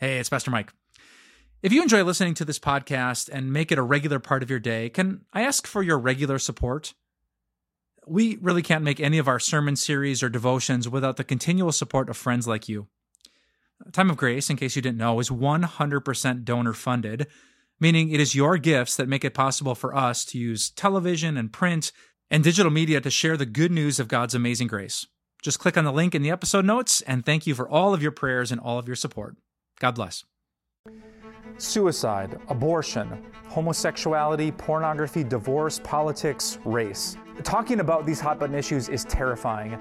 Hey, it's Pastor Mike. If you enjoy listening to this podcast and make it a regular part of your day, can I ask for your regular support? We really can't make any of our sermon series or devotions without the continual support of friends like you. Time of Grace, in case you didn't know, is 100% donor funded, meaning it is your gifts that make it possible for us to use television and print and digital media to share the good news of God's amazing grace. Just click on the link in the episode notes, and thank you for all of your prayers and all of your support. God bless. Suicide, abortion, homosexuality, pornography, divorce, politics, race. Talking about these hot button issues is terrifying,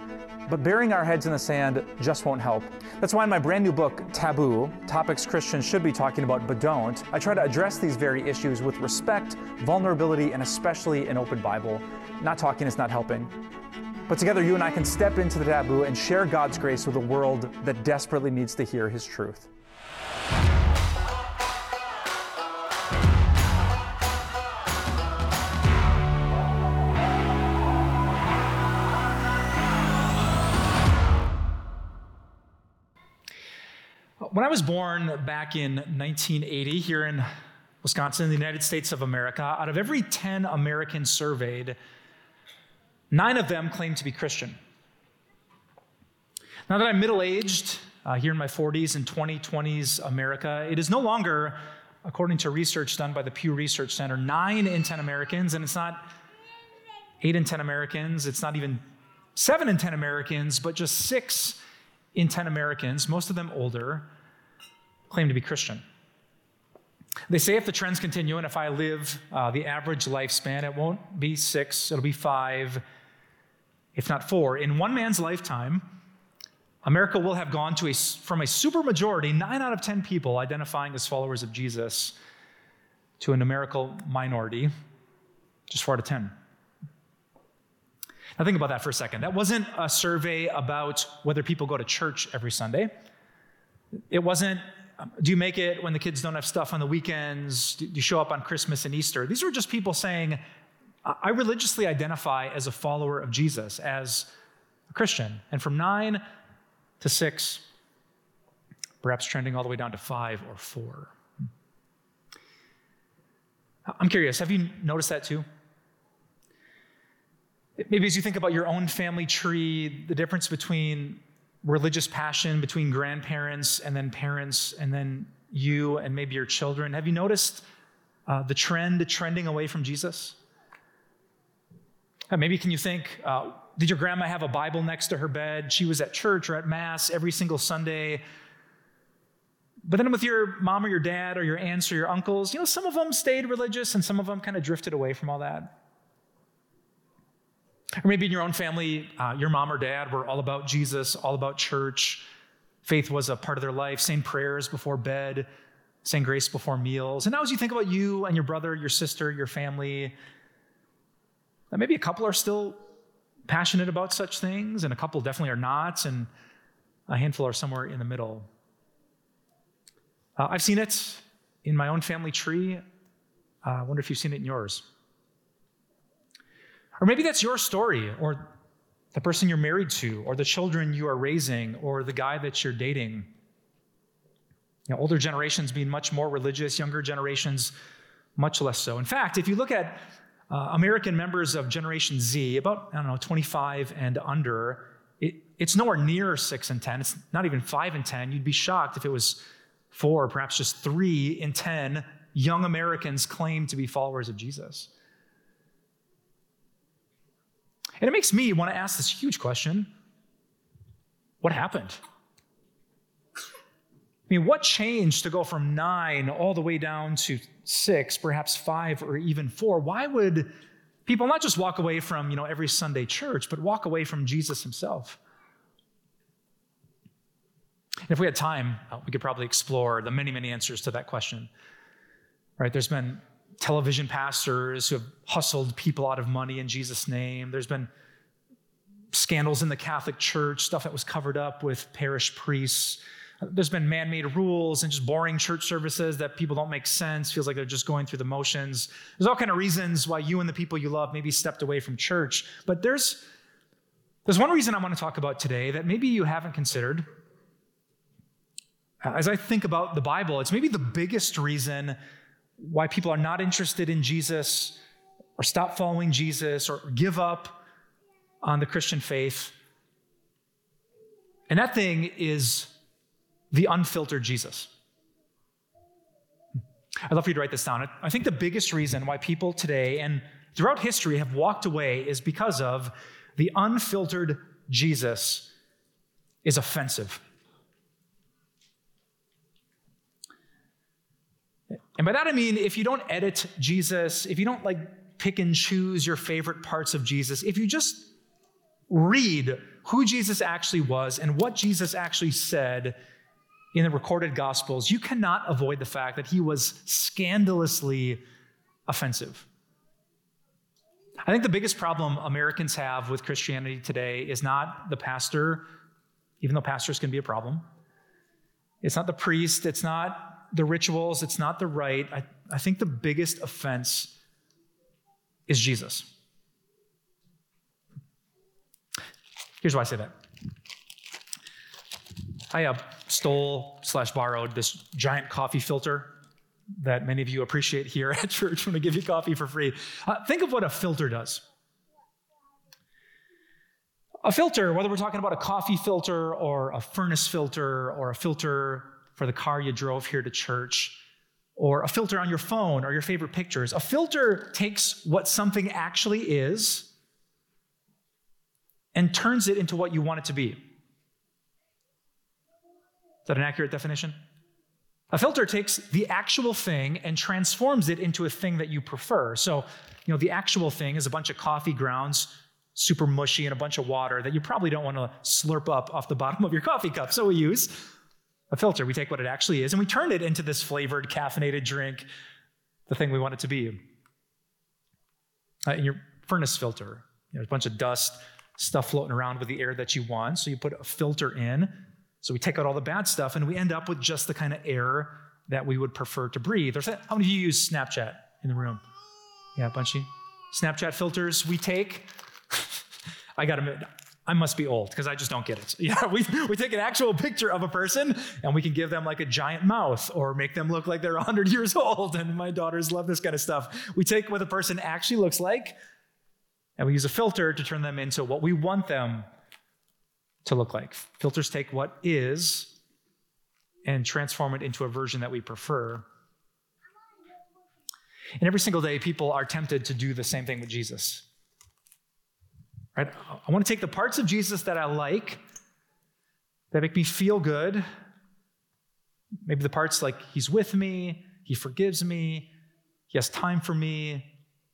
but burying our heads in the sand just won't help. That's why in my brand new book, Taboo Topics Christians Should Be Talking About But Don't, I try to address these very issues with respect, vulnerability, and especially an open Bible. Not talking is not helping. But together, you and I can step into the taboo and share God's grace with a world that desperately needs to hear His truth. When I was born back in 1980 here in Wisconsin, the United States of America, out of every 10 Americans surveyed, nine of them claimed to be Christian. Now that I'm middle aged, uh, here in my 40s and 2020s America, it is no longer, according to research done by the Pew Research Center, nine in 10 Americans, and it's not eight in 10 Americans, it's not even seven in 10 Americans, but just six in 10 Americans, most of them older, claim to be Christian. They say if the trends continue and if I live uh, the average lifespan, it won't be six, it'll be five, if not four. In one man's lifetime, America will have gone to a, from a supermajority, nine out of 10 people identifying as followers of Jesus, to a numerical minority, just four out of 10. Now, think about that for a second. That wasn't a survey about whether people go to church every Sunday. It wasn't, um, do you make it when the kids don't have stuff on the weekends? Do you show up on Christmas and Easter? These were just people saying, I religiously identify as a follower of Jesus, as a Christian. And from nine to six, perhaps trending all the way down to five or four. I'm curious, have you noticed that too? Maybe as you think about your own family tree, the difference between religious passion between grandparents and then parents and then you and maybe your children, have you noticed uh, the trend trending away from Jesus? Uh, maybe can you think, uh, did your grandma have a Bible next to her bed? She was at church or at Mass every single Sunday. But then with your mom or your dad or your aunts or your uncles, you know, some of them stayed religious and some of them kind of drifted away from all that. Or maybe in your own family, uh, your mom or dad were all about Jesus, all about church. Faith was a part of their life, saying prayers before bed, saying grace before meals. And now, as you think about you and your brother, your sister, your family, maybe a couple are still passionate about such things, and a couple definitely are not, and a handful are somewhere in the middle. Uh, I've seen it in my own family tree. Uh, I wonder if you've seen it in yours. Or maybe that's your story, or the person you're married to, or the children you are raising, or the guy that you're dating. You know, older generations being much more religious, younger generations much less so. In fact, if you look at uh, American members of Generation Z, about, I don't know, 25 and under, it, it's nowhere near 6 and 10. It's not even 5 and 10. You'd be shocked if it was 4, perhaps just 3 in 10 young Americans claim to be followers of Jesus. And it makes me want to ask this huge question what happened? I mean, what changed to go from nine all the way down to six, perhaps five or even four? Why would people not just walk away from, you know, every Sunday church, but walk away from Jesus himself? And if we had time, uh, we could probably explore the many, many answers to that question. Right? There's been television pastors who have hustled people out of money in Jesus' name. There's been scandals in the Catholic Church, stuff that was covered up with parish priests. There's been man made rules and just boring church services that people don't make sense, feels like they're just going through the motions. There's all kind of reasons why you and the people you love maybe stepped away from church. But there's, there's one reason I want to talk about today that maybe you haven't considered. As I think about the Bible, it's maybe the biggest reason why people are not interested in Jesus or stop following Jesus or give up on the Christian faith. And that thing is the unfiltered Jesus. Hmm. I'd love for you to write this down. I think the biggest reason why people today and throughout history have walked away is because of the unfiltered Jesus is offensive. And by that I mean, if you don't edit Jesus, if you don't like pick and choose your favorite parts of Jesus, if you just read who Jesus actually was and what Jesus actually said in the recorded Gospels, you cannot avoid the fact that he was scandalously offensive. I think the biggest problem Americans have with Christianity today is not the pastor, even though pastors can be a problem. It's not the priest, it's not the rituals, it's not the rite. I, I think the biggest offense is Jesus. Here's why I say that. I uh, stole slash borrowed this giant coffee filter that many of you appreciate here at church when we give you coffee for free. Uh, think of what a filter does. A filter, whether we're talking about a coffee filter or a furnace filter or a filter for the car you drove here to church, or a filter on your phone or your favorite pictures, a filter takes what something actually is and turns it into what you want it to be. That an accurate definition? A filter takes the actual thing and transforms it into a thing that you prefer. So, you know, the actual thing is a bunch of coffee grounds, super mushy, and a bunch of water that you probably don't want to slurp up off the bottom of your coffee cup. So we use a filter. We take what it actually is and we turn it into this flavored, caffeinated drink, the thing we want it to be. Uh, in your furnace filter, you know, there's a bunch of dust, stuff floating around with the air that you want. So you put a filter in. So we take out all the bad stuff and we end up with just the kind of air that we would prefer to breathe. How many of you use Snapchat in the room? Yeah, a bunch of Snapchat filters we take. I got to I must be old because I just don't get it. Yeah, we, we take an actual picture of a person and we can give them like a giant mouth or make them look like they're 100 years old. And my daughters love this kind of stuff. We take what a person actually looks like and we use a filter to turn them into what we want them to look like. Filters take what is and transform it into a version that we prefer. And every single day, people are tempted to do the same thing with Jesus. Right? I want to take the parts of Jesus that I like, that make me feel good. Maybe the parts like he's with me, he forgives me, he has time for me,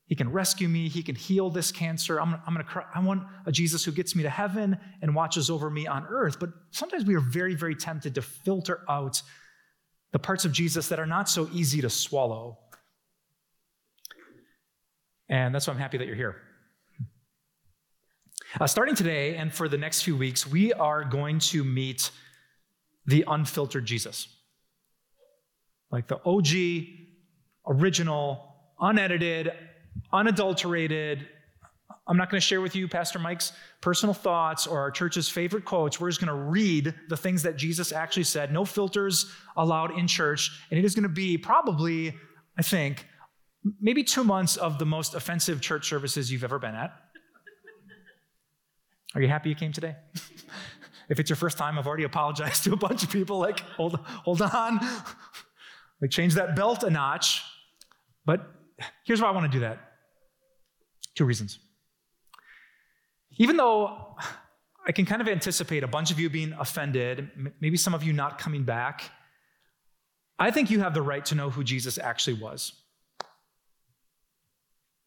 he can rescue me. He can heal this cancer. I'm, I'm going to cry. I want a Jesus who gets me to heaven and watches over me on earth. But sometimes we are very, very tempted to filter out the parts of Jesus that are not so easy to swallow. And that's why I'm happy that you're here. Uh, starting today and for the next few weeks, we are going to meet the unfiltered Jesus. Like the OG, original, unedited, unadulterated. I'm not going to share with you Pastor Mike's personal thoughts or our church's favorite quotes. We're just going to read the things that Jesus actually said. No filters allowed in church. And it is going to be probably, I think, maybe two months of the most offensive church services you've ever been at. Are you happy you came today? if it's your first time, I've already apologized to a bunch of people. Like, hold, hold on. Like, change that belt a notch. But here's why I want to do that. Two reasons. Even though I can kind of anticipate a bunch of you being offended, maybe some of you not coming back, I think you have the right to know who Jesus actually was.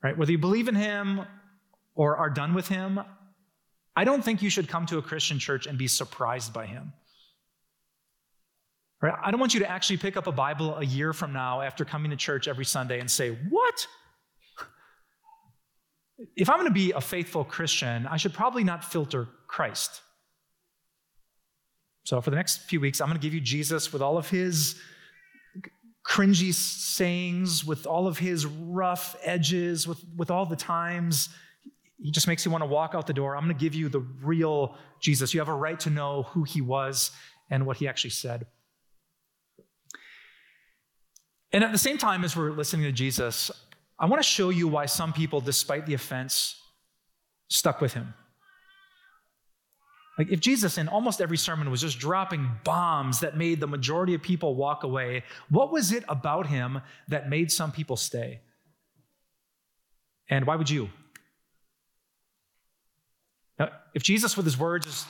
Right? Whether you believe in him or are done with him, I don't think you should come to a Christian church and be surprised by him. Right? I don't want you to actually pick up a Bible a year from now after coming to church every Sunday and say, What? If I'm going to be a faithful Christian, I should probably not filter Christ. So, for the next few weeks, I'm going to give you Jesus with all of his cringy sayings, with all of his rough edges, with, with all the times. He just makes you want to walk out the door. I'm going to give you the real Jesus. You have a right to know who he was and what he actually said. And at the same time, as we're listening to Jesus, I want to show you why some people, despite the offense, stuck with him. Like if Jesus in almost every sermon was just dropping bombs that made the majority of people walk away, what was it about him that made some people stay? And why would you? Now, if Jesus with his words is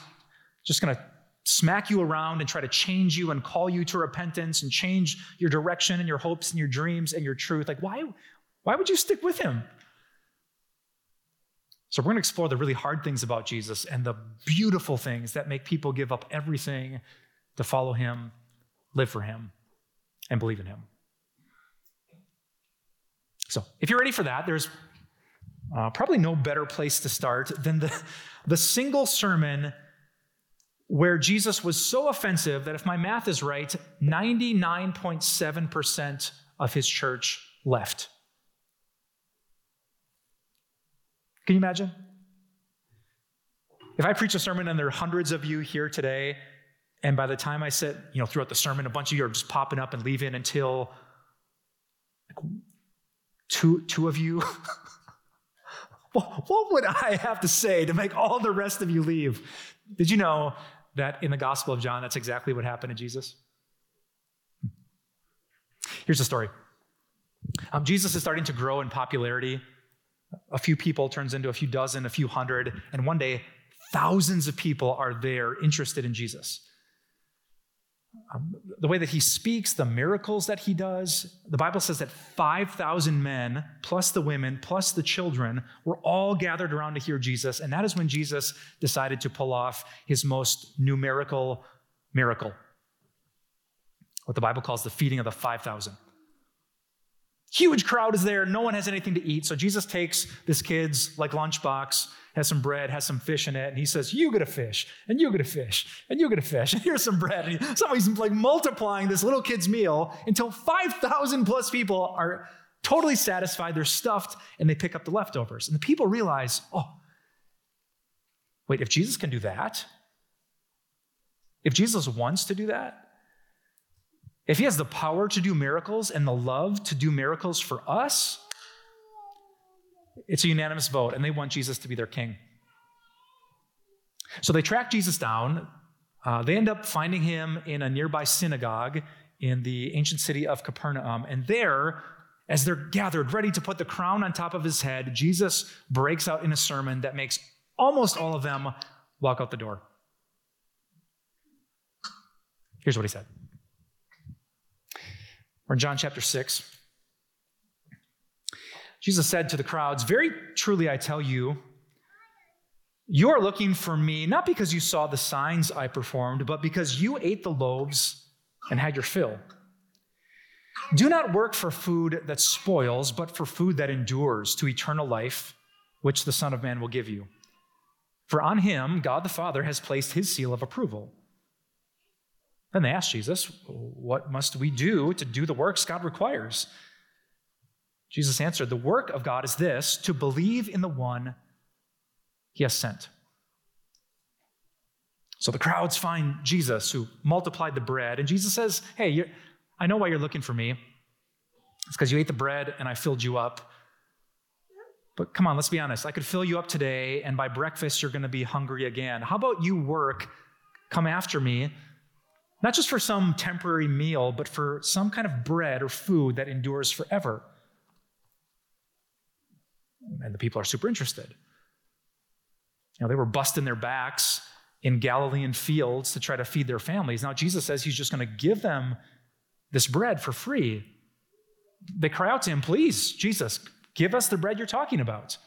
just going to smack you around and try to change you and call you to repentance and change your direction and your hopes and your dreams and your truth, like why why would you stick with him? So, we're going to explore the really hard things about Jesus and the beautiful things that make people give up everything to follow him, live for him, and believe in him. So, if you're ready for that, there's uh, probably no better place to start than the, the single sermon where Jesus was so offensive that, if my math is right, 99.7% of his church left. Can you imagine? If I preach a sermon and there are hundreds of you here today, and by the time I sit, you know, throughout the sermon, a bunch of you are just popping up and leaving until like, two, two of you. what would I have to say to make all the rest of you leave? Did you know that in the Gospel of John, that's exactly what happened to Jesus? Here's the story um, Jesus is starting to grow in popularity a few people turns into a few dozen, a few hundred, and one day thousands of people are there interested in Jesus. Um, the way that he speaks, the miracles that he does, the Bible says that 5,000 men, plus the women, plus the children, were all gathered around to hear Jesus. And that is when Jesus decided to pull off his most numerical miracle, what the Bible calls the feeding of the 5,000. Huge crowd is there. No one has anything to eat. So Jesus takes this kid's like lunchbox, has some bread, has some fish in it, and he says, "You get a fish, and you get a fish, and you get a fish, and here's some bread." And somebody's like multiplying this little kid's meal until five thousand plus people are totally satisfied. They're stuffed, and they pick up the leftovers. And the people realize, "Oh, wait! If Jesus can do that, if Jesus wants to do that." If he has the power to do miracles and the love to do miracles for us, it's a unanimous vote, and they want Jesus to be their king. So they track Jesus down. Uh, they end up finding him in a nearby synagogue in the ancient city of Capernaum. And there, as they're gathered, ready to put the crown on top of his head, Jesus breaks out in a sermon that makes almost all of them walk out the door. Here's what he said. Or in John chapter 6, Jesus said to the crowds, Very truly I tell you, you are looking for me not because you saw the signs I performed, but because you ate the loaves and had your fill. Do not work for food that spoils, but for food that endures to eternal life, which the Son of Man will give you. For on him, God the Father has placed his seal of approval. Then they asked Jesus, What must we do to do the works God requires? Jesus answered, The work of God is this to believe in the one he has sent. So the crowds find Jesus who multiplied the bread, and Jesus says, Hey, I know why you're looking for me. It's because you ate the bread and I filled you up. But come on, let's be honest. I could fill you up today, and by breakfast, you're going to be hungry again. How about you work, come after me, not just for some temporary meal, but for some kind of bread or food that endures forever. And the people are super interested. You know, they were busting their backs in Galilean fields to try to feed their families. Now, Jesus says he's just going to give them this bread for free. They cry out to him, Please, Jesus, give us the bread you're talking about.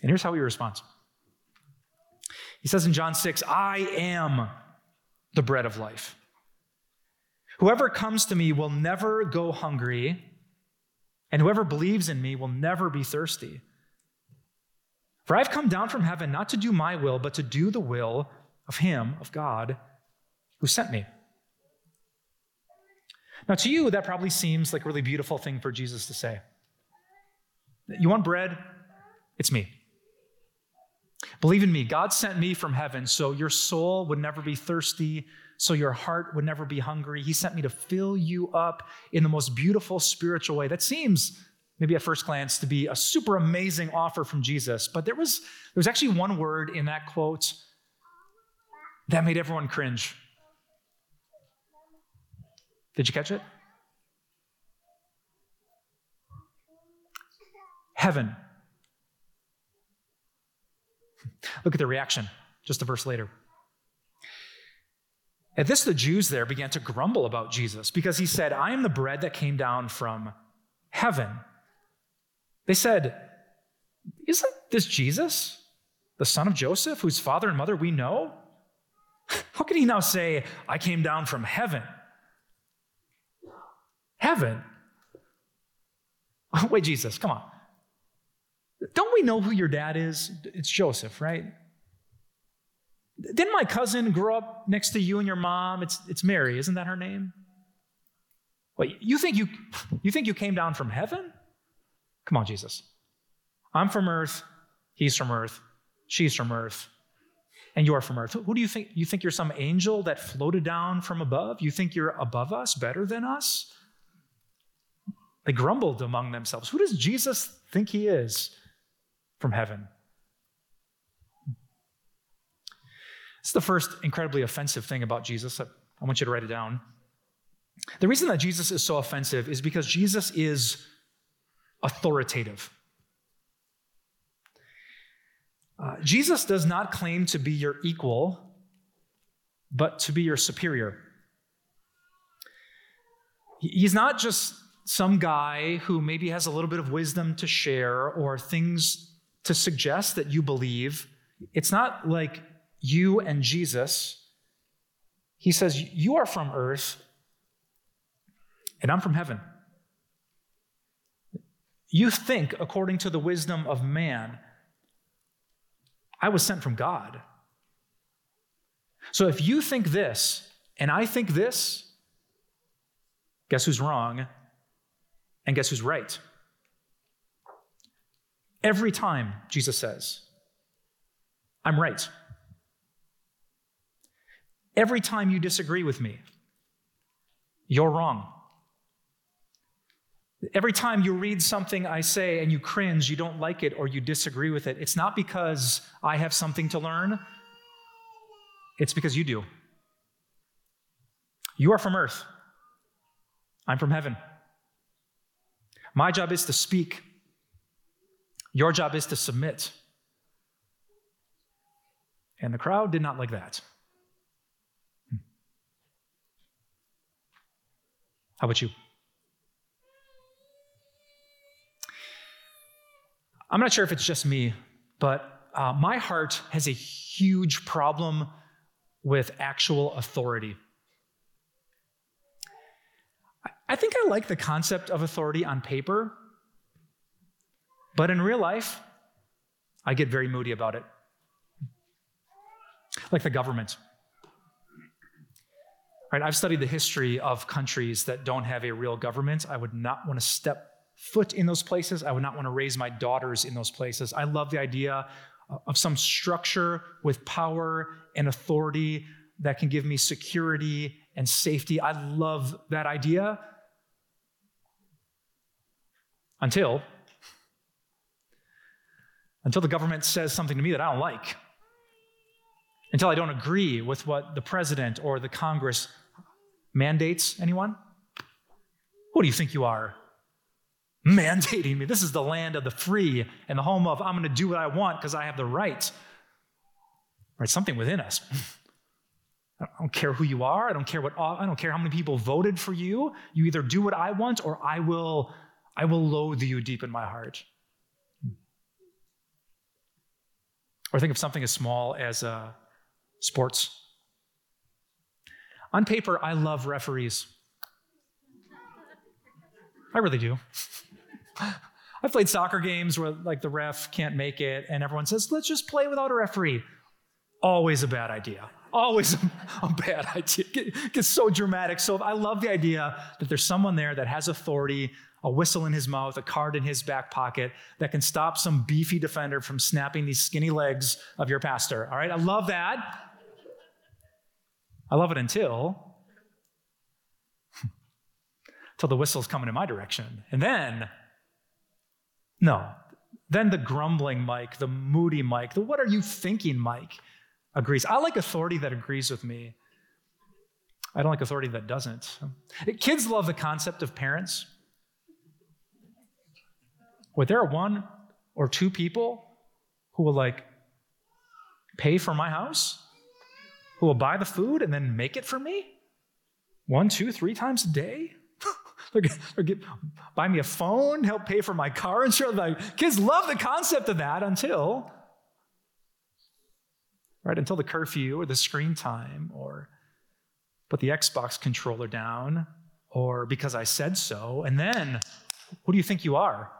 And here's how he responds He says in John 6, I am the bread of life. Whoever comes to me will never go hungry, and whoever believes in me will never be thirsty. For I've come down from heaven not to do my will, but to do the will of Him, of God, who sent me. Now, to you, that probably seems like a really beautiful thing for Jesus to say. You want bread? It's me. Believe in me. God sent me from heaven so your soul would never be thirsty so your heart would never be hungry. He sent me to fill you up in the most beautiful spiritual way. That seems, maybe at first glance, to be a super amazing offer from Jesus. But there was, there was actually one word in that quote that made everyone cringe. Did you catch it? Heaven. Look at the reaction just a verse later. At this, the Jews there began to grumble about Jesus because he said, I am the bread that came down from heaven. They said, Isn't this Jesus, the son of Joseph, whose father and mother we know? How can he now say, I came down from heaven? Heaven? Wait, Jesus, come on. Don't we know who your dad is? It's Joseph, right? Didn't my cousin grow up next to you and your mom? It's, it's Mary, isn't that her name? Wait, you think you, you think you came down from heaven? Come on, Jesus. I'm from earth, he's from earth, she's from earth, and you're from earth. Who do you think? You think you're some angel that floated down from above? You think you're above us, better than us? They grumbled among themselves. Who does Jesus think he is from heaven? It's the first incredibly offensive thing about Jesus. I want you to write it down. The reason that Jesus is so offensive is because Jesus is authoritative. Uh, Jesus does not claim to be your equal, but to be your superior. He's not just some guy who maybe has a little bit of wisdom to share or things to suggest that you believe. It's not like you and Jesus, he says, You are from earth, and I'm from heaven. You think according to the wisdom of man. I was sent from God. So if you think this, and I think this, guess who's wrong? And guess who's right? Every time, Jesus says, I'm right. Every time you disagree with me, you're wrong. Every time you read something I say and you cringe, you don't like it, or you disagree with it, it's not because I have something to learn, it's because you do. You are from earth, I'm from heaven. My job is to speak, your job is to submit. And the crowd did not like that. How about you? I'm not sure if it's just me, but uh, my heart has a huge problem with actual authority. I think I like the concept of authority on paper, but in real life, I get very moody about it. Like the government. Right? I've studied the history of countries that don't have a real government. I would not want to step foot in those places. I would not want to raise my daughters in those places. I love the idea of some structure with power and authority that can give me security and safety. I love that idea. Until until the government says something to me that I don't like. Until I don't agree with what the president or the Congress Mandates, anyone? Who do you think you are? Mandating me. This is the land of the free and the home of I'm going to do what I want because I have the right. Right? Something within us. I don't care who you are. I don't care what I don't care how many people voted for you. You either do what I want or I will I will loathe you deep in my heart. Or think of something as small as uh, sports. On paper, I love referees. I really do. I've played soccer games where like the ref can't make it and everyone says, let's just play without a referee. Always a bad idea. Always a, a bad idea. It gets so dramatic. So I love the idea that there's someone there that has authority, a whistle in his mouth, a card in his back pocket that can stop some beefy defender from snapping these skinny legs of your pastor. All right, I love that. I love it until until the whistle's coming in my direction. And then no. Then the grumbling Mike, the moody Mike, the what are you thinking Mike agrees. I like authority that agrees with me. I don't like authority that doesn't. Kids love the concept of parents. Where there are one or two people who will like pay for my house, who will buy the food and then make it for me one, two, three times a day. or get, buy me a phone, help pay for my car insurance. Like, kids love the concept of that until, right, until the curfew or the screen time or put the Xbox controller down or because I said so. And then, who do you think you are?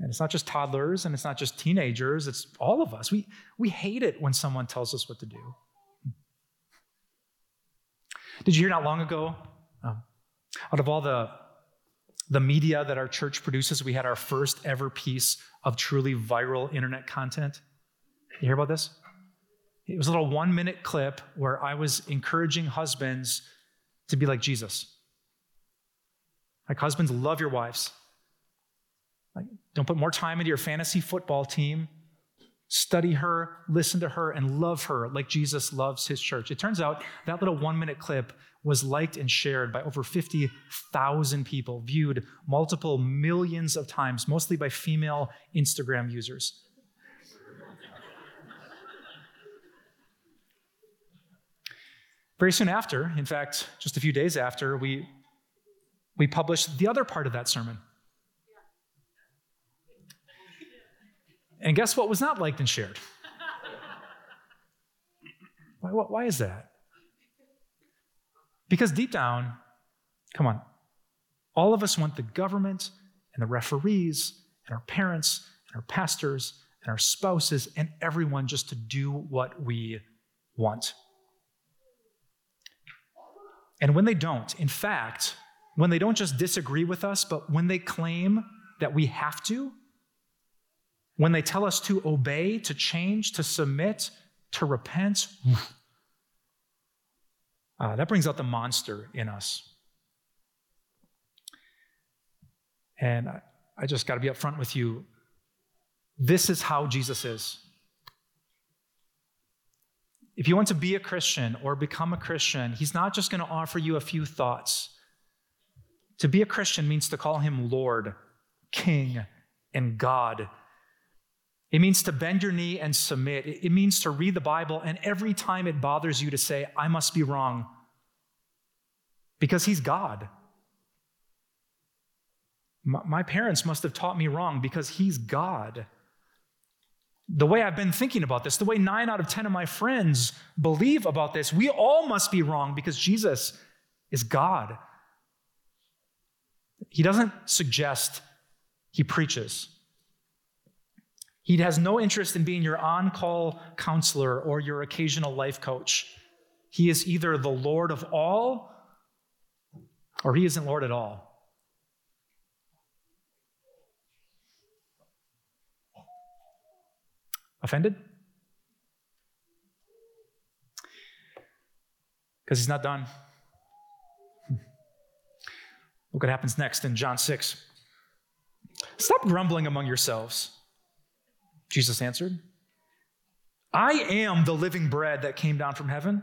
And it's not just toddlers and it's not just teenagers, it's all of us. We, we hate it when someone tells us what to do. Did you hear not long ago? Um, out of all the, the media that our church produces, we had our first ever piece of truly viral internet content. You hear about this? It was a little one minute clip where I was encouraging husbands to be like Jesus. Like, husbands, love your wives. Like, don't put more time into your fantasy football team. Study her, listen to her, and love her like Jesus loves his church. It turns out that little one minute clip was liked and shared by over 50,000 people, viewed multiple millions of times, mostly by female Instagram users. Very soon after, in fact, just a few days after, we, we published the other part of that sermon. And guess what was not liked and shared? why, why is that? Because deep down, come on, all of us want the government and the referees and our parents and our pastors and our spouses and everyone just to do what we want. And when they don't, in fact, when they don't just disagree with us, but when they claim that we have to, when they tell us to obey, to change, to submit, to repent, uh, that brings out the monster in us. And I, I just got to be upfront with you. This is how Jesus is. If you want to be a Christian or become a Christian, He's not just going to offer you a few thoughts. To be a Christian means to call Him Lord, King, and God. It means to bend your knee and submit. It means to read the Bible, and every time it bothers you to say, I must be wrong, because He's God. My parents must have taught me wrong because He's God. The way I've been thinking about this, the way nine out of 10 of my friends believe about this, we all must be wrong because Jesus is God. He doesn't suggest, He preaches. He has no interest in being your on call counselor or your occasional life coach. He is either the Lord of all or he isn't Lord at all. Offended? Because he's not done. Look what happens next in John 6. Stop grumbling among yourselves. Jesus answered, I am the living bread that came down from heaven.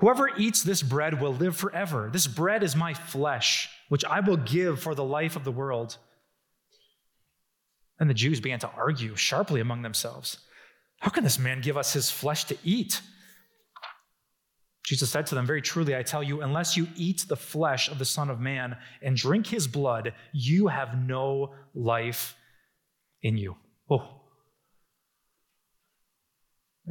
Whoever eats this bread will live forever. This bread is my flesh, which I will give for the life of the world. And the Jews began to argue sharply among themselves How can this man give us his flesh to eat? Jesus said to them, Very truly, I tell you, unless you eat the flesh of the Son of Man and drink his blood, you have no life in you. Oh.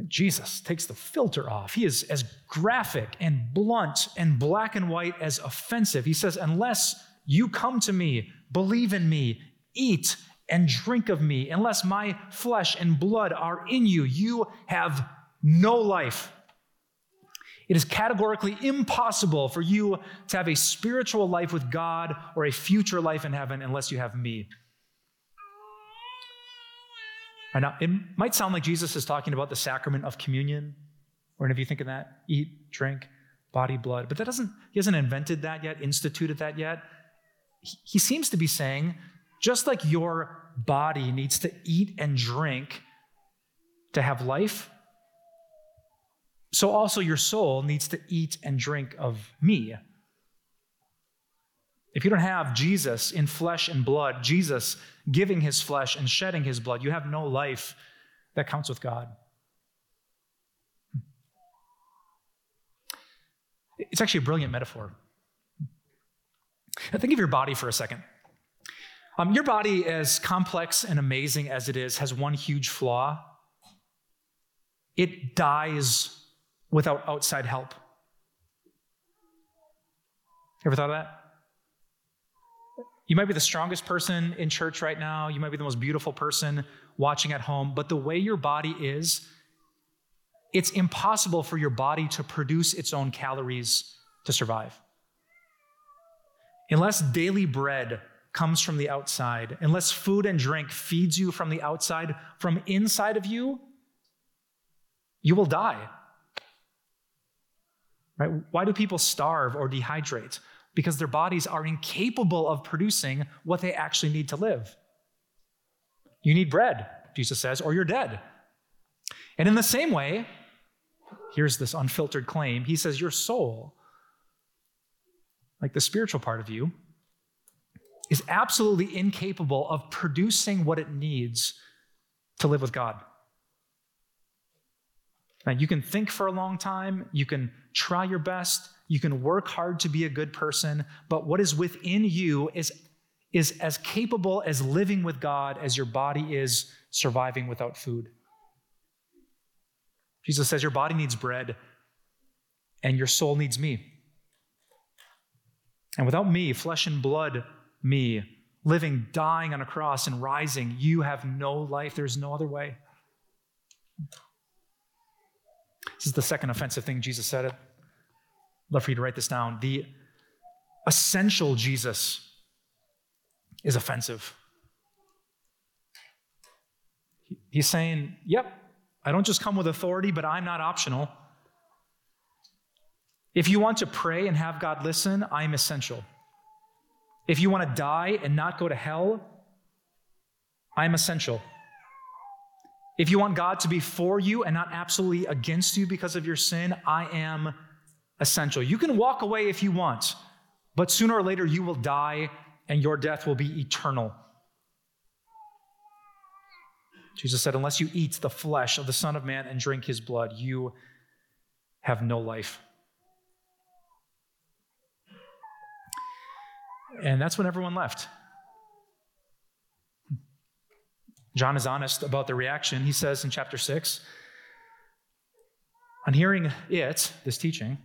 Jesus takes the filter off. He is as graphic and blunt and black and white as offensive. He says, Unless you come to me, believe in me, eat and drink of me, unless my flesh and blood are in you, you have no life. It is categorically impossible for you to have a spiritual life with God or a future life in heaven unless you have me. Right now, it might sound like Jesus is talking about the sacrament of communion, Or if you think of that, eat, drink, body, blood. But that doesn't, he hasn't invented that yet, instituted that yet. He, he seems to be saying, just like your body needs to eat and drink to have life, so also your soul needs to eat and drink of me. If you don't have Jesus in flesh and blood, Jesus giving his flesh and shedding his blood, you have no life that counts with God. It's actually a brilliant metaphor. Think of your body for a second. Um, your body, as complex and amazing as it is, has one huge flaw it dies without outside help. Ever thought of that? You might be the strongest person in church right now. You might be the most beautiful person watching at home. But the way your body is, it's impossible for your body to produce its own calories to survive. Unless daily bread comes from the outside, unless food and drink feeds you from the outside, from inside of you, you will die. Right? Why do people starve or dehydrate? Because their bodies are incapable of producing what they actually need to live. You need bread, Jesus says, or you're dead. And in the same way, here's this unfiltered claim He says, Your soul, like the spiritual part of you, is absolutely incapable of producing what it needs to live with God. Now, you can think for a long time, you can try your best, you can work hard to be a good person, but what is within you is, is as capable as living with God as your body is surviving without food. Jesus says, Your body needs bread, and your soul needs me. And without me, flesh and blood, me, living, dying on a cross, and rising, you have no life. There's no other way. This is the second offensive thing Jesus said love for you to write this down. The essential Jesus is offensive. He's saying, Yep, I don't just come with authority, but I'm not optional. If you want to pray and have God listen, I'm essential. If you want to die and not go to hell, I'm essential. If you want God to be for you and not absolutely against you because of your sin, I am essential. You can walk away if you want, but sooner or later you will die and your death will be eternal. Jesus said, Unless you eat the flesh of the Son of Man and drink his blood, you have no life. And that's when everyone left. John is honest about the reaction. He says in chapter 6 On hearing it, this teaching,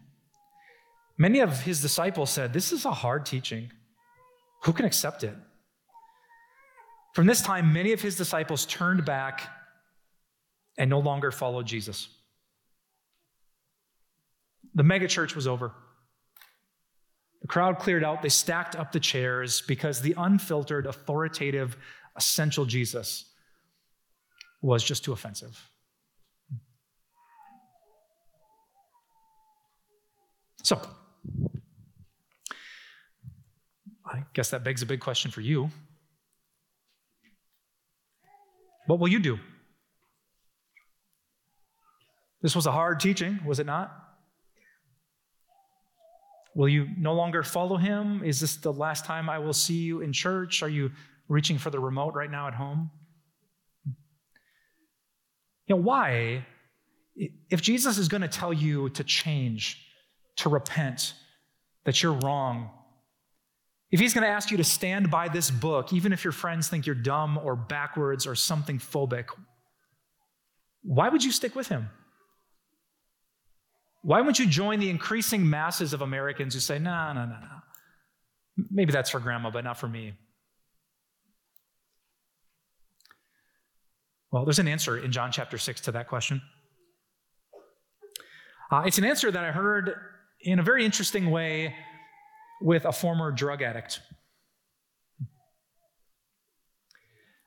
Many of his disciples said, This is a hard teaching. Who can accept it? From this time, many of his disciples turned back and no longer followed Jesus. The megachurch was over. The crowd cleared out. They stacked up the chairs because the unfiltered, authoritative, essential Jesus was just too offensive. So, I guess that begs a big question for you. What will you do? This was a hard teaching, was it not? Will you no longer follow him? Is this the last time I will see you in church? Are you reaching for the remote right now at home? You know, why? If Jesus is going to tell you to change, to repent, that you're wrong, if he's going to ask you to stand by this book, even if your friends think you're dumb or backwards or something phobic, why would you stick with him? Why wouldn't you join the increasing masses of Americans who say, no, no, no, no. Maybe that's for grandma, but not for me? Well, there's an answer in John chapter 6 to that question. Uh, it's an answer that I heard in a very interesting way with a former drug addict.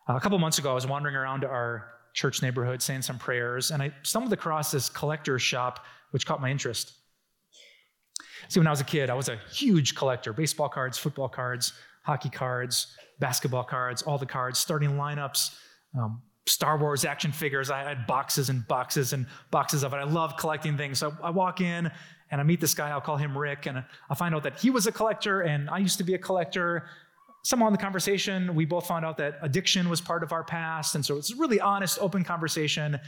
A couple months ago, I was wandering around our church neighborhood saying some prayers, and I stumbled across this collector's shop, which caught my interest. See, when I was a kid, I was a huge collector baseball cards, football cards, hockey cards, basketball cards, all the cards, starting lineups, um, Star Wars action figures. I had boxes and boxes and boxes of it. I love collecting things. So I walk in and I meet this guy. I'll call him Rick, and I find out that he was a collector and I used to be a collector. Somehow in the conversation, we both found out that addiction was part of our past. And so it's a really honest, open conversation.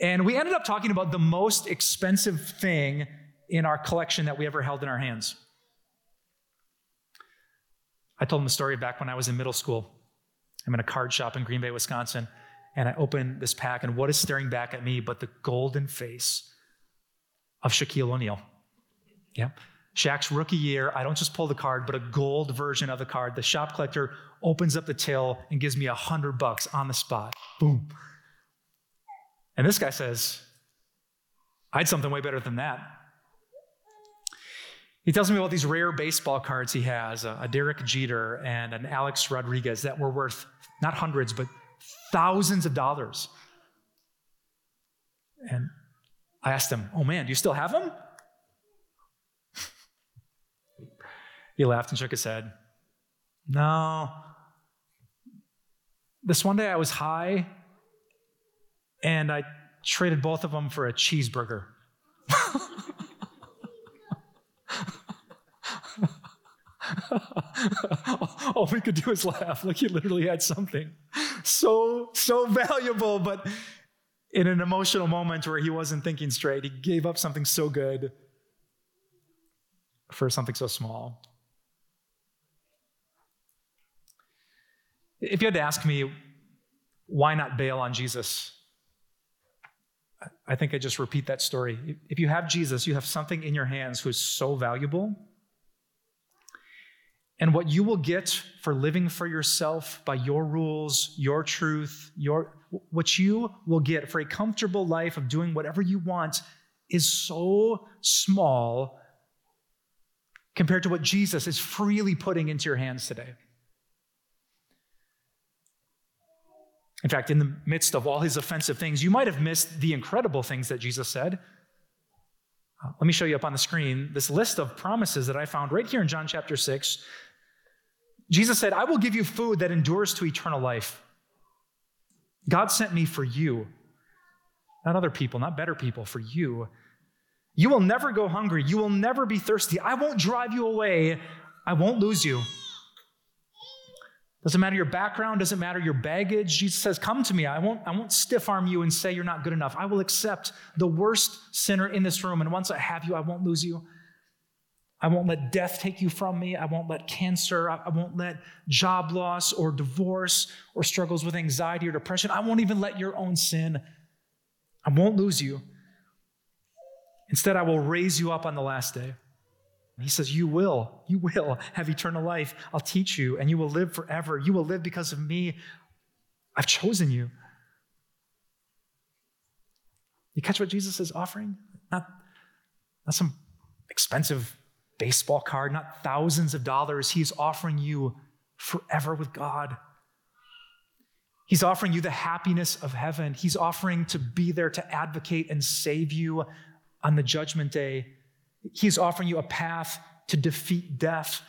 And we ended up talking about the most expensive thing in our collection that we ever held in our hands. I told him the story back when I was in middle school. I'm in a card shop in Green Bay, Wisconsin, and I open this pack, and what is staring back at me but the golden face of Shaquille O'Neal? Yeah. Shaq's rookie year, I don't just pull the card, but a gold version of the card. The shop collector opens up the till and gives me a hundred bucks on the spot. Boom. And this guy says, I had something way better than that. He tells me about these rare baseball cards he has a, Derek Jeter and an Alex Rodriguez that were worth not hundreds, but thousands of dollars. And I asked him, Oh man, do you still have them? he laughed and shook his head. No. This one day I was high and I traded both of them for a cheeseburger. All we could do was laugh. Like he literally had something so, so valuable, but in an emotional moment where he wasn't thinking straight, he gave up something so good for something so small. If you had to ask me, why not bail on Jesus? I think I just repeat that story. If you have Jesus, you have something in your hands who is so valuable and what you will get for living for yourself by your rules, your truth, your what you will get for a comfortable life of doing whatever you want is so small compared to what Jesus is freely putting into your hands today. In fact, in the midst of all his offensive things, you might have missed the incredible things that Jesus said. Uh, let me show you up on the screen this list of promises that I found right here in John chapter 6 Jesus said, I will give you food that endures to eternal life. God sent me for you, not other people, not better people, for you. You will never go hungry. You will never be thirsty. I won't drive you away. I won't lose you. Doesn't matter your background, doesn't matter your baggage. Jesus says, Come to me. I won't, I won't stiff arm you and say you're not good enough. I will accept the worst sinner in this room. And once I have you, I won't lose you. I won't let death take you from me. I won't let cancer, I won't let job loss or divorce or struggles with anxiety or depression. I won't even let your own sin. I won't lose you. Instead, I will raise you up on the last day. He says, You will, you will have eternal life. I'll teach you, and you will live forever. You will live because of me. I've chosen you. You catch what Jesus is offering? Not, not some expensive baseball card, not thousands of dollars. He's offering you forever with God. He's offering you the happiness of heaven. He's offering to be there to advocate and save you on the judgment day. He's offering you a path to defeat death.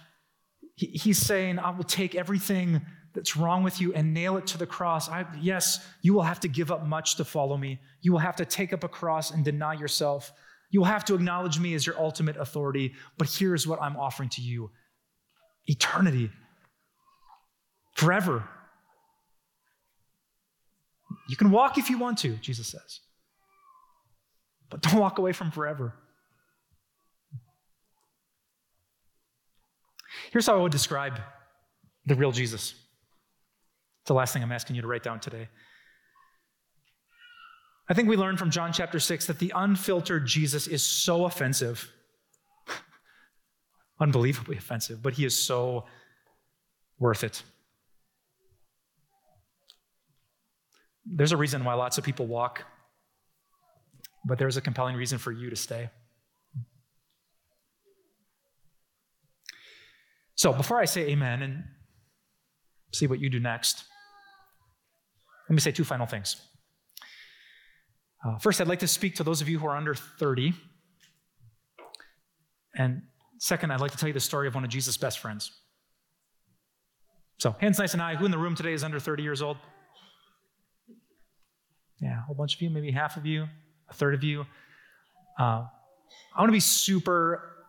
He's saying, I will take everything that's wrong with you and nail it to the cross. I, yes, you will have to give up much to follow me. You will have to take up a cross and deny yourself. You'll have to acknowledge me as your ultimate authority, but here's what I'm offering to you eternity, forever. You can walk if you want to, Jesus says, but don't walk away from forever. Here's how I would describe the real Jesus. It's the last thing I'm asking you to write down today. I think we learn from John chapter 6 that the unfiltered Jesus is so offensive, unbelievably offensive, but he is so worth it. There's a reason why lots of people walk, but there's a compelling reason for you to stay. So, before I say amen and see what you do next, let me say two final things. Uh, first, I'd like to speak to those of you who are under 30. And second, I'd like to tell you the story of one of Jesus' best friends. So, hands nice and high. Who in the room today is under 30 years old? Yeah, a whole bunch of you, maybe half of you, a third of you. Uh, I want to be super,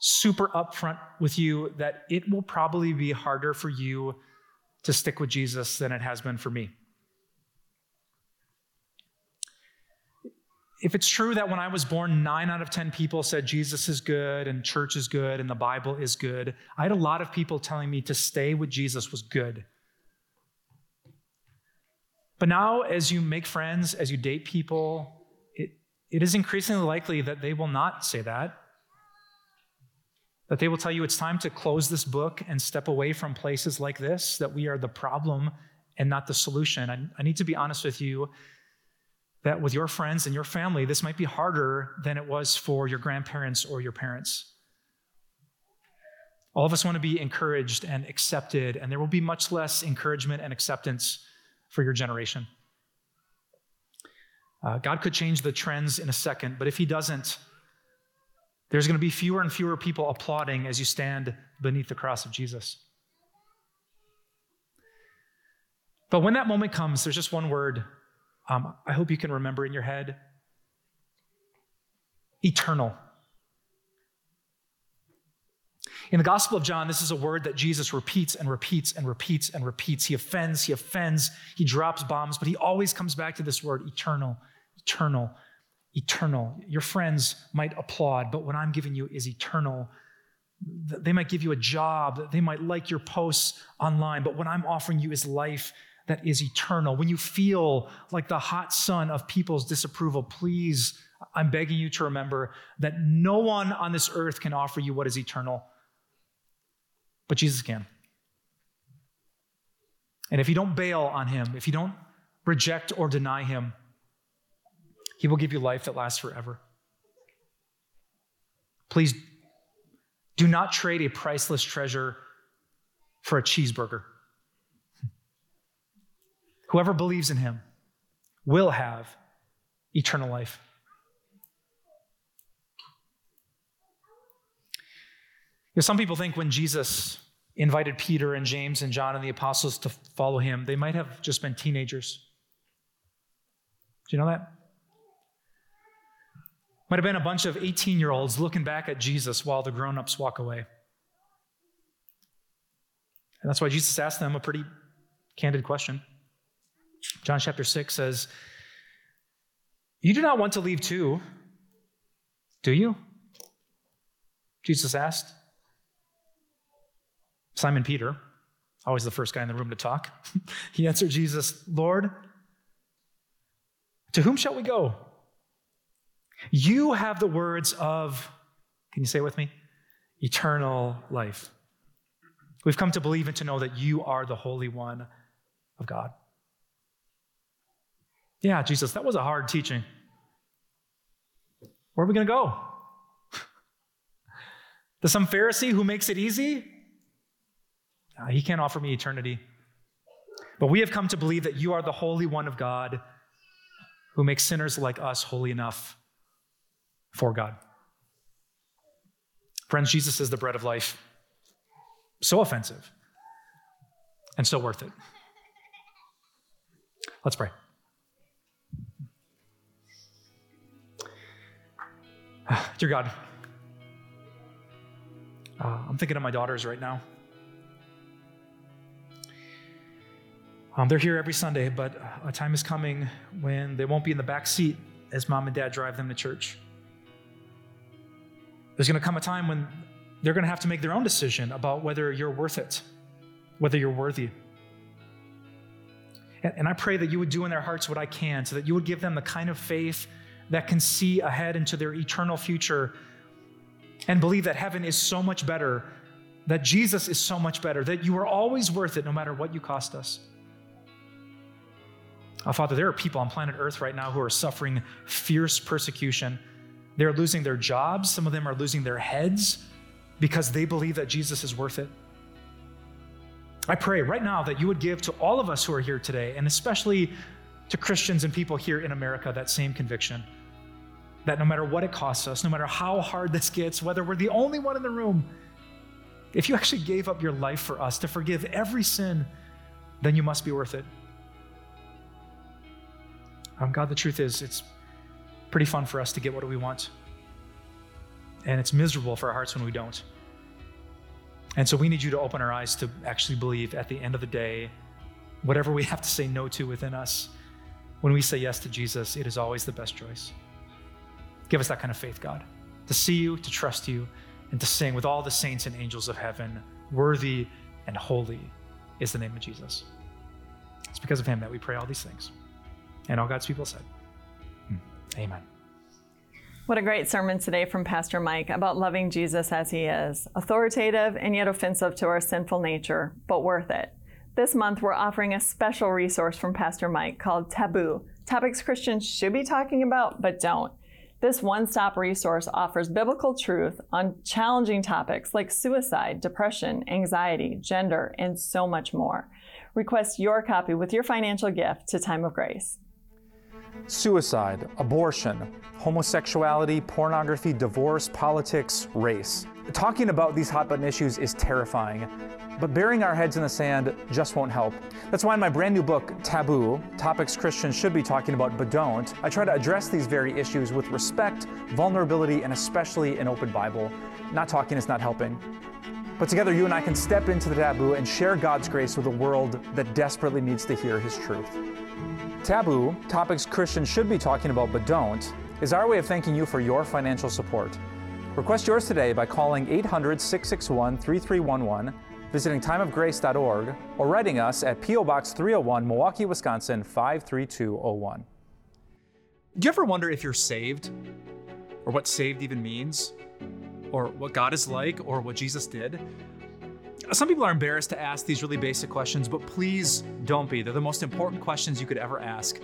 super upfront with you that it will probably be harder for you to stick with Jesus than it has been for me. If it's true that when I was born, nine out of 10 people said Jesus is good and church is good and the Bible is good, I had a lot of people telling me to stay with Jesus was good. But now, as you make friends, as you date people, it, it is increasingly likely that they will not say that. That they will tell you it's time to close this book and step away from places like this, that we are the problem and not the solution. I, I need to be honest with you that with your friends and your family, this might be harder than it was for your grandparents or your parents. All of us want to be encouraged and accepted, and there will be much less encouragement and acceptance for your generation. Uh, God could change the trends in a second, but if He doesn't, there's going to be fewer and fewer people applauding as you stand beneath the cross of Jesus. But when that moment comes, there's just one word um, I hope you can remember in your head eternal. In the Gospel of John, this is a word that Jesus repeats and repeats and repeats and repeats. He offends, he offends, he drops bombs, but he always comes back to this word eternal, eternal, eternal. Your friends might applaud, but what I'm giving you is eternal. They might give you a job, they might like your posts online, but what I'm offering you is life that is eternal. When you feel like the hot sun of people's disapproval, please, I'm begging you to remember that no one on this earth can offer you what is eternal but Jesus can. And if you don't bail on him, if you don't reject or deny him, he will give you life that lasts forever. Please do not trade a priceless treasure for a cheeseburger. Whoever believes in him will have eternal life. You know, some people think when Jesus invited Peter and James and John and the apostles to follow him, they might have just been teenagers. Do you know that? Might have been a bunch of 18 year olds looking back at Jesus while the grown ups walk away. And that's why Jesus asked them a pretty candid question. John chapter 6 says, You do not want to leave too, do you? Jesus asked. Simon Peter, always the first guy in the room to talk, he answered Jesus, Lord, to whom shall we go? You have the words of, can you say with me? Eternal life. We've come to believe and to know that you are the Holy One of God. Yeah, Jesus, that was a hard teaching. Where are we going to go? To some Pharisee who makes it easy? Uh, he can't offer me eternity. But we have come to believe that you are the Holy One of God who makes sinners like us holy enough for God. Friends, Jesus is the bread of life. So offensive and so worth it. Let's pray. Dear God, uh, I'm thinking of my daughters right now. Um, they're here every Sunday, but a time is coming when they won't be in the back seat as mom and dad drive them to church. There's going to come a time when they're going to have to make their own decision about whether you're worth it, whether you're worthy. And, and I pray that you would do in their hearts what I can so that you would give them the kind of faith that can see ahead into their eternal future and believe that heaven is so much better, that Jesus is so much better, that you are always worth it no matter what you cost us. Uh, Father, there are people on planet Earth right now who are suffering fierce persecution. They're losing their jobs, some of them are losing their heads because they believe that Jesus is worth it. I pray right now that you would give to all of us who are here today, and especially to Christians and people here in America that same conviction that no matter what it costs us, no matter how hard this gets, whether we're the only one in the room, if you actually gave up your life for us to forgive every sin, then you must be worth it. Um, God, the truth is, it's pretty fun for us to get what we want. And it's miserable for our hearts when we don't. And so we need you to open our eyes to actually believe at the end of the day, whatever we have to say no to within us, when we say yes to Jesus, it is always the best choice. Give us that kind of faith, God, to see you, to trust you, and to sing with all the saints and angels of heaven, worthy and holy is the name of Jesus. It's because of him that we pray all these things. And all God's people said, hmm, Amen. What a great sermon today from Pastor Mike about loving Jesus as he is, authoritative and yet offensive to our sinful nature, but worth it. This month, we're offering a special resource from Pastor Mike called Taboo Topics Christians should be talking about, but don't. This one stop resource offers biblical truth on challenging topics like suicide, depression, anxiety, gender, and so much more. Request your copy with your financial gift to Time of Grace suicide, abortion, homosexuality, pornography, divorce, politics, race. Talking about these hot button issues is terrifying, but burying our heads in the sand just won't help. That's why in my brand new book, Taboo Topics Christians Should Be Talking About But Don't, I try to address these very issues with respect, vulnerability, and especially an open Bible. Not talking is not helping. But together, you and I can step into the taboo and share God's grace with a world that desperately needs to hear His truth. Taboo, topics Christians should be talking about but don't, is our way of thanking you for your financial support. Request yours today by calling 800 661 3311, visiting timeofgrace.org, or writing us at P.O. Box 301, Milwaukee, Wisconsin 53201. Do you ever wonder if you're saved? Or what saved even means? Or what God is like? Or what Jesus did? Some people are embarrassed to ask these really basic questions, but please don't be. They're the most important questions you could ever ask.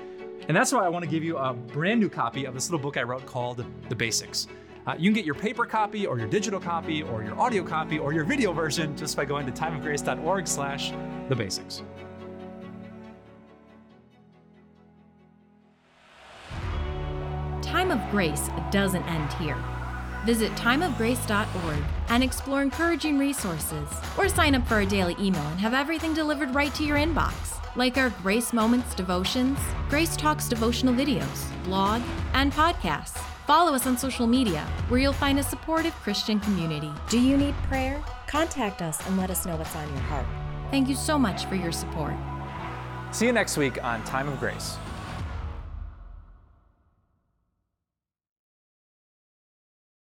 And that's why I want to give you a brand new copy of this little book I wrote called The Basics. Uh, you can get your paper copy or your digital copy or your audio copy or your video version just by going to timeofgrace.org slash the basics. Time of Grace doesn't end here. Visit timeofgrace.org and explore encouraging resources, or sign up for a daily email and have everything delivered right to your inbox, like our Grace Moments devotions, Grace Talks devotional videos, blog, and podcasts. Follow us on social media, where you'll find a supportive Christian community. Do you need prayer? Contact us and let us know what's on your heart. Thank you so much for your support. See you next week on Time of Grace.